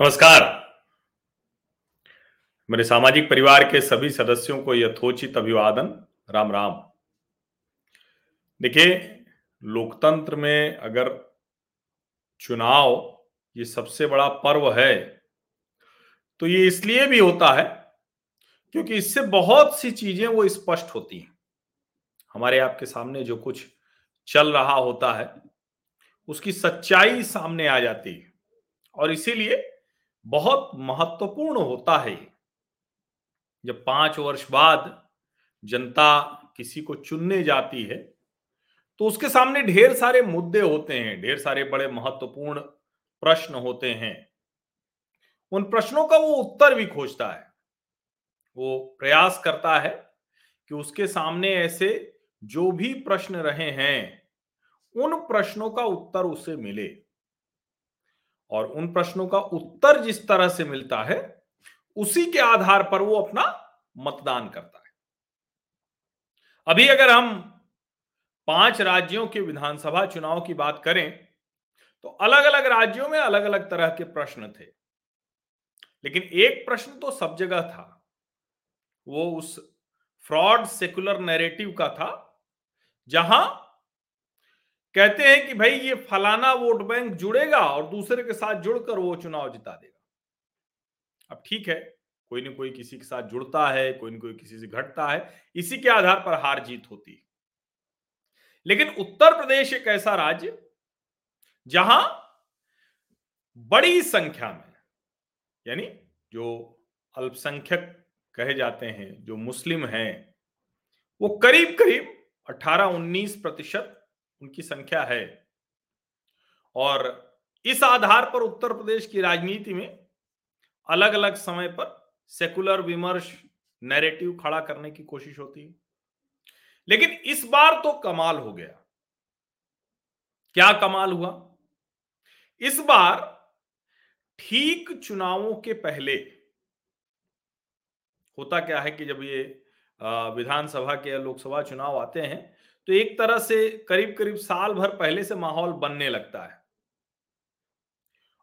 नमस्कार। मेरे सामाजिक परिवार के सभी सदस्यों को यथोचित अभिवादन। राम राम। देखिए, लोकतंत्र में अगर चुनाव ये सबसे बड़ा पर्व है तो ये इसलिए भी होता है क्योंकि इससे बहुत सी चीज़ें वो स्पष्ट होती हैं। हमारे आपके सामने जो कुछ चल रहा होता है, उसकी सच्चाई सामने आ जाती है। और इसीलिए बहुत महत्वपूर्ण होता है जब पाँच वर्ष बाद जनता किसी को चुनने जाती है तो उसके सामने ढेर सारे मुद्दे होते हैं, ढेर सारे बड़े महत्वपूर्ण प्रश्न होते हैं। उन प्रश्नों का वो उत्तर भी खोजता है। वो प्रयास करता है कि उसके सामने ऐसे जो भी प्रश्न रहे हैं, उन प्रश्नों का उत्तर उसे मिले। और उन प्रश्नों का उत्तर जिस तरह से मिलता है, उसी के आधार पर वो अपना मतदान करता है। अभी अगर हम पाँच राज्यों के विधानसभा चुनाव की बात करें तो अलग अलग राज्यों में अलग अलग तरह के प्रश्न थे। लेकिन एक प्रश्न तो सब जगह था। वो उस फ्रॉड सेकुलर नैरेटिव का था, जहाँ कहते हैं कि भाई ये फलाना वोट बैंक जुड़ेगा और दूसरे के साथ जुड़कर वो चुनाव जिता देगा। अब ठीक है, कोई ना कोई किसी के साथ जुड़ता है, कोई ना कोई किसी से घटता है, इसी के आधार पर हार जीत होती है। लेकिन उत्तर प्रदेश एक ऐसा राज्य जहाँ बड़ी संख्या में, यानी जो अल्पसंख्यक कहे जाते हैं, जो मुस्लिम हैं, वो करीब करीब 18-19 प्रतिशत उनकी संख्या है। और इस आधार पर उत्तर प्रदेश की राजनीति में अलग अलग समय पर सेकुलर विमर्श नैरेटिव खड़ा करने की कोशिश होती है। लेकिन इस बार तो कमाल हो गया। क्या कमाल हुआ? इस बार ठीक चुनावों के पहले होता क्या है कि जब ये विधानसभा के या लोकसभा चुनाव आते हैं तो एक तरह से करीब करीब साल भर पहले से माहौल बनने लगता है।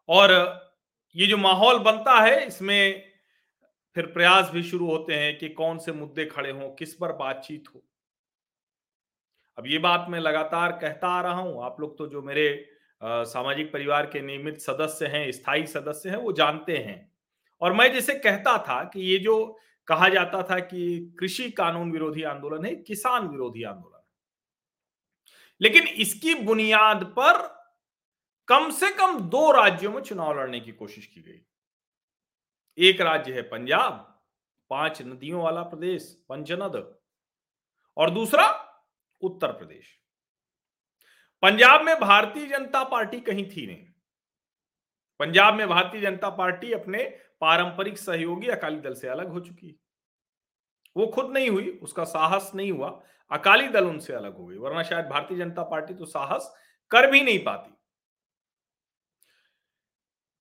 और ये जो माहौल बनता है, इसमें फिर प्रयास भी शुरू होते हैं कि कौन से मुद्दे खड़े हों, किस पर बातचीत हो। अब ये बात मैं लगातार कहता आ रहा हूँ, आप लोग तो जो मेरे सामाजिक परिवार के नियमित सदस्य हैं, स्थायी सदस्य हैं, वो जानते हैं। और मैं जैसे कहता था कि ये जो कहा जाता था कि कृषि कानून विरोधी आंदोलन है, किसान विरोधी आंदोलन। लेकिन इसकी बुनियाद पर कम से कम दो राज्यों में चुनाव लड़ने की कोशिश की गई। एक राज्य है पंजाब, पाँच नदियों वाला प्रदेश, पंचनद, और दूसरा उत्तर प्रदेश। पंजाब में भारतीय जनता पार्टी कहीं थी नहीं। पंजाब में भारतीय जनता पार्टी अपने पारंपरिक सहयोगी अकाली दल से अलग हो चुकी। वो खुद नहीं हुई, उसका साहस नहीं हुआ, अकाली दल उनसे अलग हो गई, वरना शायद भारतीय जनता पार्टी तो साहस कर भी नहीं पाती।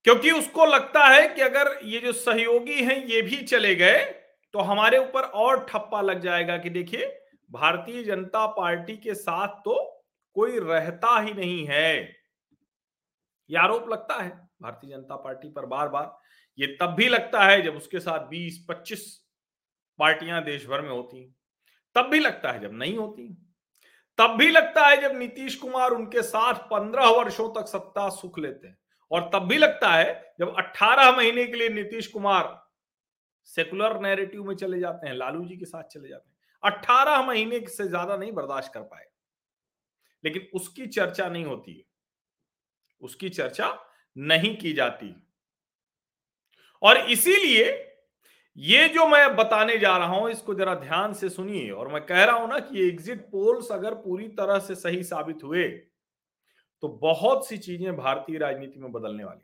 क्योंकि उसको लगता है कि अगर ये जो सहयोगी हैं, ये भी चले गए तो हमारे ऊपर और ठप्पा लग जाएगा कि देखिए, भारतीय जनता पार्टी के साथ तो कोई रहता ही नहीं है। यह आरोप लगता है, भारतीय जनता पार्टी पर बार बार ये तब भी लगता है जब उसके साथ 20 25 पार्टियाँ देश भर में होती तब भी लगता है जब नहीं होती तब भी लगता है जब नीतीश कुमार उनके साथ पंद्रह वर्षों तक सत्ता सुख लेते हैं। और तब भी लगता है जब 18 महीने के लिए नीतीश कुमार सेकुलर नैरेटिव में चले जाते हैं, लालू जी के साथ चले जाते हैं। 18 महीने से ज़्यादा नहीं बर्दाश्त कर पाए। लेकिन उसकी चर्चा नहीं होती है। उसकी चर्चा नहीं की जाती। और इसीलिए ये जो मैं बताने जा रहा हूँ, इसको जरा ध्यान से सुनिए। और मैं कह रहा हूँ ना कि एग्जिट पोल्स अगर पूरी तरह से सही साबित हुए तो बहुत सी चीज़ें भारतीय राजनीति में बदलने वाली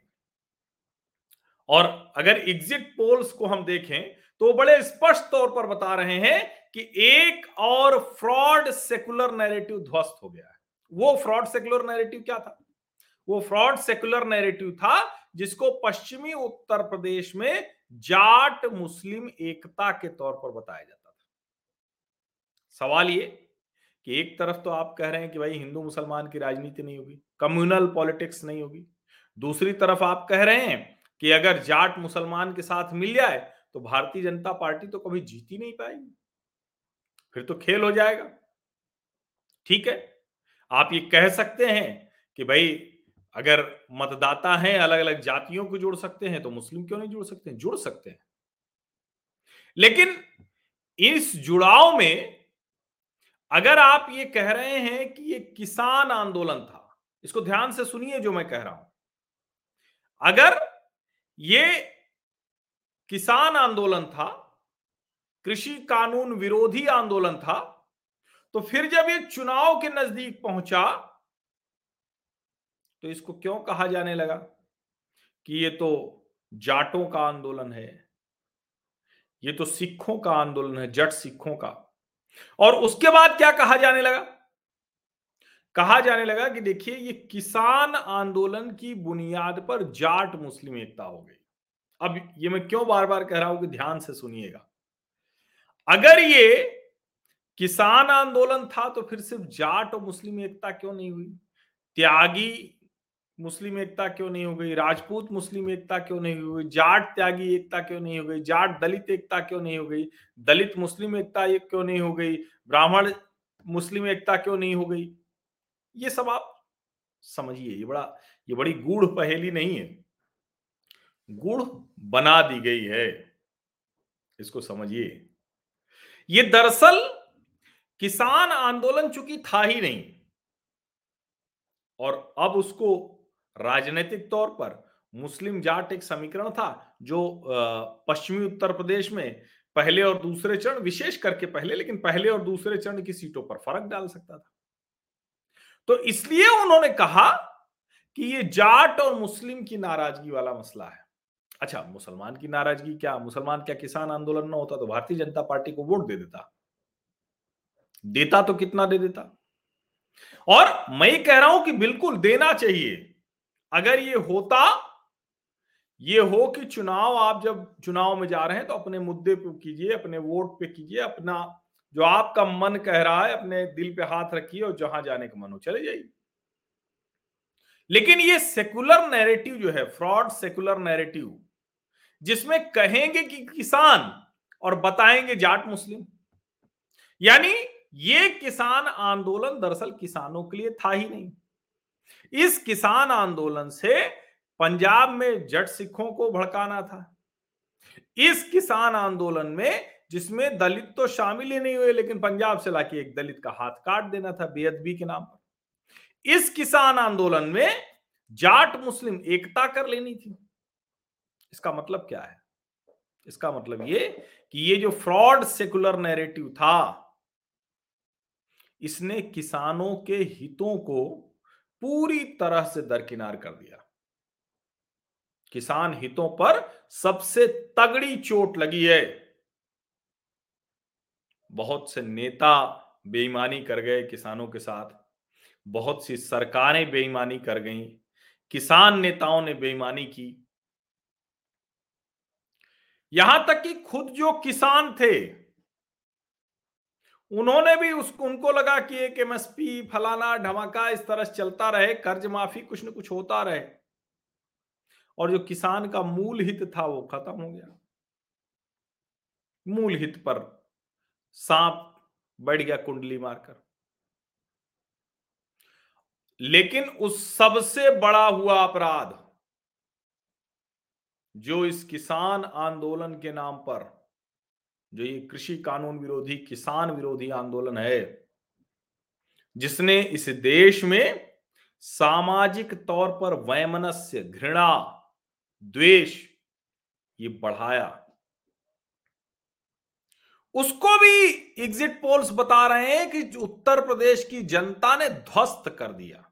और अगर एग्जिट पोल्स को हम देखें तो बड़े स्पष्ट तौर पर बता रहे हैं कि एक और फ्रॉड सेकुलर नैरेटिव ध्वस्त हो गया है। वो फ्रॉड सेकुलर नैरेटिव क्या था? वो फ्रॉड सेकुलर नैरेटिव था, जिसको पश्चिमी उत्तर प्रदेश में जाट मुस्लिम एकता के तौर पर बताया जाता था। सवाल ये कि एक तरफ़ तो आप कह रहे हैं कि भाई हिंदू मुसलमान की राजनीति नहीं होगी, कम्युनल पॉलिटिक्स नहीं होगी। दूसरी तरफ़ आप कह रहे हैं कि अगर जाट मुसलमान के साथ मिल जाए तो भारतीय जनता पार्टी तो कभी जीत ही नहीं पाएगी। फिर तो खेल हो जाएगा। ठीक है? आप ये कह सकते हैं कि भाई अगर मतदाता हैं अलग अलग जातियों को जोड़ सकते हैं तो मुस्लिम क्यों नहीं जोड़ सकते हैं? जुड़ सकते हैं। लेकिन इस जुड़ाव में अगर आप ये कह रहे हैं कि ये किसान आंदोलन था, इसको ध्यान से सुनिए जो मैं कह रहा हूँ। अगर ये किसान आंदोलन था, कृषि कानून विरोधी आंदोलन था तो फिर जब ये चुनाव के नज़दीक पहुँचा तो इसको क्यों कहा जाने लगा? कि ये तो जाटों का आंदोलन है। ये तो सिखों का आंदोलन है, जट सिखों का। और उसके बाद क्या कहा जाने लगा? कहा जाने लगा कि देखिए, ये किसान आंदोलन की बुनियाद पर जाट मुस्लिम एकता हो गई। अब ये मैं क्यों बार बार कह रहा हूँ कि ध्यान से सुनिएगा। अगर ये किसान आंदोलन था तो फिर सिर्फ़ जाट और मुस्लिम एकता क्यों नहीं हुई? त्यागी मुस्लिम एकता क्यों नहीं हो गई? राजपूत मुस्लिम एकता क्यों नहीं हो गई जाट त्यागी एकता क्यों नहीं हो गई? जाट दलित एकता क्यों नहीं हो गई? दलित मुस्लिम एकता क्यों नहीं हो गई? ब्राह्मण मुस्लिम एकता क्यों नहीं हो गई? ये सब आप समझिए, ये बड़ा, ये बड़ी गूढ़ पहेली नहीं है। गुड़ बना दी गई है। इसको समझिए। ये दरअसल किसान आंदोलन चूँकि था ही नहीं। और अब उसको राजनीतिक तौर पर मुस्लिम जाट एक समीकरण था जो पश्चिमी उत्तर प्रदेश में पहले और दूसरे चरण, विशेष करके पहले, लेकिन पहले और दूसरे चरण की सीटों पर फ़र्क डाल सकता था। तो इसलिए उन्होंने कहा कि ये जाट और मुस्लिम की नाराज़गी वाला मसला है। अच्छा मुसलमान की नाराज़गी क्या? मुसलमान क्या किसान आंदोलन ना होता तो भारतीय जनता पार्टी को वोट दे देता? देता तो कितना दे देता? और मैं कह रहा हूँ कि बिल्कुल देना चाहिए। अगर ये होता, ये हो कि चुनाव, आप जब चुनाव में जा रहे हैं तो अपने मुद्दे पे कीजिए, अपने वोट पे कीजिए, अपना जो आपका मन कह रहा है, अपने दिल पे हाथ रखिए और जहाँ जाने का मन हो, चले जाइए। लेकिन ये सेकुलर नैरेटिव जो है, फ्रॉड सेकुलर नैरेटिव, जिसमें कहेंगे कि किसान और बताएँगे जाट मुस्लिम, यानी ये किसान आंदोलन दरअसल किसानों के लिए था ही नहीं। इस किसान आंदोलन से पंजाब में जट सिखों को भड़काना था। इस किसान आंदोलन में, जिसमें दलित तो शामिल ही नहीं हुए, लेकिन पंजाब से लाके एक दलित का हाथ काट देना था बेअदबी के नाम पर। इस किसान आंदोलन में जाट मुस्लिम एकता कर लेनी थी। इसका मतलब क्या है? इसका मतलब ये कि ये जो फ्रॉड सेकुलर नैरेटिव था, इसने किसानों के हितों को पूरी तरह से दरकिनार कर दिया। किसान हितों पर सबसे तगड़ी चोट लगी है। बहुत से नेता बेईमानी कर गए किसानों के साथ। बहुत सी सरकारें बेईमानी कर गईं। किसान नेताओं ने बेईमानी की। यहाँ तक कि खुद जो किसान थे उन्होंने भी उसको उनको लगा कि एक एमएसपी फलाना, ढमाका, इस तरह से चलता रहे, कर्ज माफ़ी कुछ न कुछ होता रहे। और जो किसान का मूल हित था, वो खत्म हो गया। मूल हित पर सांप बढ़ गया कुंडली मारकर। लेकिन उस सबसे बड़ा हुआ अपराध, जो इस किसान आंदोलन के नाम पर जो ये कृषि कानून विरोधी, किसान विरोधी आंदोलन है, जिसने इस देश में सामाजिक तौर पर वैमनस्य, घृणा, द्वेष ये बढ़ाया। उसको भी एग्जिट पोल्स बता रहे हैं कि उत्तर प्रदेश की जनता ने ध्वस्त कर दिया।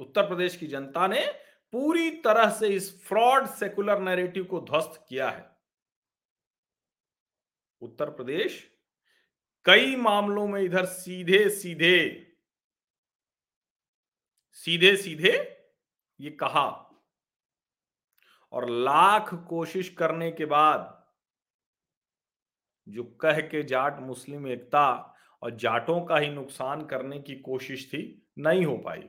उत्तर प्रदेश की जनता ने पूरी तरह से इस फ्रॉड सेकुलर नैरेटिव को ध्वस्त किया है। उत्तर प्रदेश। कई मामलों में इधर सीधे सीधे सीधे सीधे ये कहा। और लाख कोशिश करने के बाद जो कह के जाट मुस्लिम एकता और जाटों का ही नुकसान करने की कोशिश थी, नहीं हो पाई।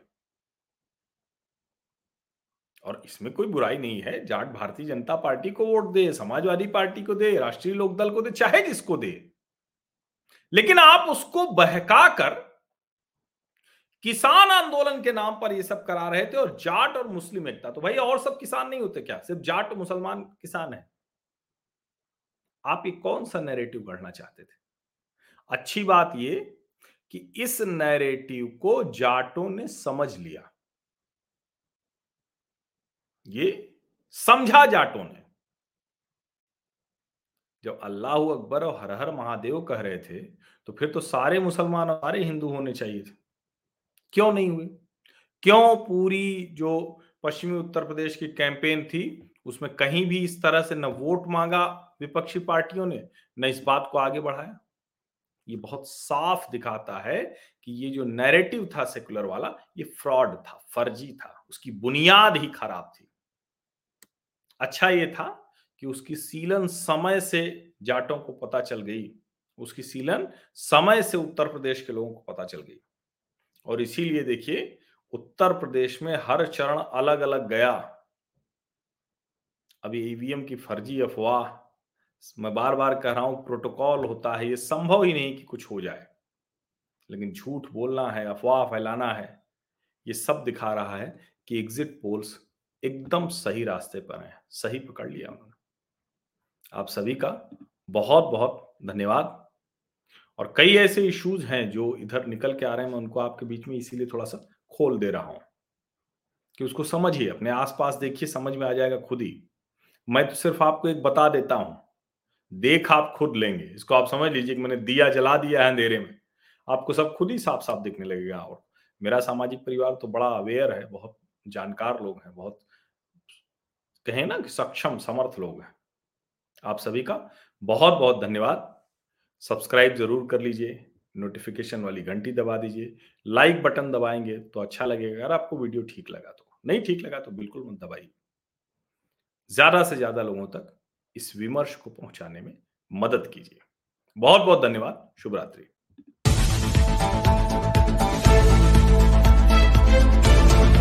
और इसमें कोई बुराई नहीं है। जाट भारतीय जनता पार्टी को वोट दे, समाजवादी पार्टी को दे, राष्ट्रीय लोकदल को दे, चाहे जिसको दे। लेकिन आप उसको बहका कर किसान आंदोलन के नाम पर ये सब करा रहे थे और जाट और मुस्लिम एकता तो भाई और सब किसान नहीं होते क्या? सिर्फ़ जाट मुसलमान किसान है। आप ये कौन सा नैरेटिव गढ़ना चाहते थे? अच्छी बात ये कि इस नैरेटिव को जाटों ने समझ लिया। ये समझा जाटों ने। जब अल्लाह अकबर और हर हर महादेव कह रहे थे तो फिर तो सारे मुसलमान और सारे हिंदू होने चाहिए थे। क्यों नहीं हुए? क्यों पूरी जो पश्चिमी उत्तर प्रदेश की कैंपेन थी, उसमें कहीं भी इस तरह से न वोट मांगा विपक्षी पार्टियों ने, न इस बात को आगे बढ़ाया? ये बहुत साफ़ दिखाता है कि ये जो नैरेटिव था सेकुलर वाला, ये फ्रॉड था, फर्जी था, उसकी बुनियाद ही खराब थी। अच्छा ये था कि उसकी सीलन समय से जाटों को पता चल गई। उसकी सीलन समय से उत्तर प्रदेश के लोगों को पता चल गई। और इसीलिए देखिए, उत्तर प्रदेश में हर चरण अलग अलग गया अभी ईवीएम की फर्जी अफवाह, मैं बार बार कह रहा हूँ, प्रोटोकॉल होता है, ये संभव ही नहीं कि कुछ हो जाए। लेकिन झूठ बोलना है, अफवाह फैलाना है, ये सब दिखा रहा है कि एग्जिट पोल्स एकदम सही रास्ते पर हैं, सही पकड़ लिया उन्होंने। आप सभी का बहुत बहुत धन्यवाद। और कई ऐसे इश्यूज़ हैं जो इधर निकल के आ रहे हैं, मैं उनको आपके बीच में इसीलिए थोड़ा सा खोल दे रहा हूँ कि उसको समझिए, अपने आसपास देखिए, समझ में आ जाएगा खुद ही। मैं तो सिर्फ़ आपको एक बता देता हूँ, देख आप खुद लेंगे। इसको आप समझ लीजिए कि मैंने दिया, जला दिया है अंधेरे में। आपको सब खुद ही साफ़ साफ़ दिखने लगेगा और मेरा सामाजिक परिवार तो बड़ा अवेयर है, बहुत जानकार लोग हैं, बहुत कहें ना कि सक्षम, समर्थ लोग हैं। आप सभी का बहुत बहुत धन्यवाद। सब्सक्राइब ज़रूर कर लीजिए, नोटिफिकेशन वाली घंटी दबा दीजिए, लाइक बटन दबाएँगे तो अच्छा लगेगा अगर आपको वीडियो ठीक लगा तो। नहीं ठीक लगा तो बिल्कुल मत दबाइए। ज़्यादा से ज़्यादा लोगों तक इस विमर्श को पहुँचाने में मदद कीजिए। बहुत बहुत धन्यवाद। शुभ रात्रि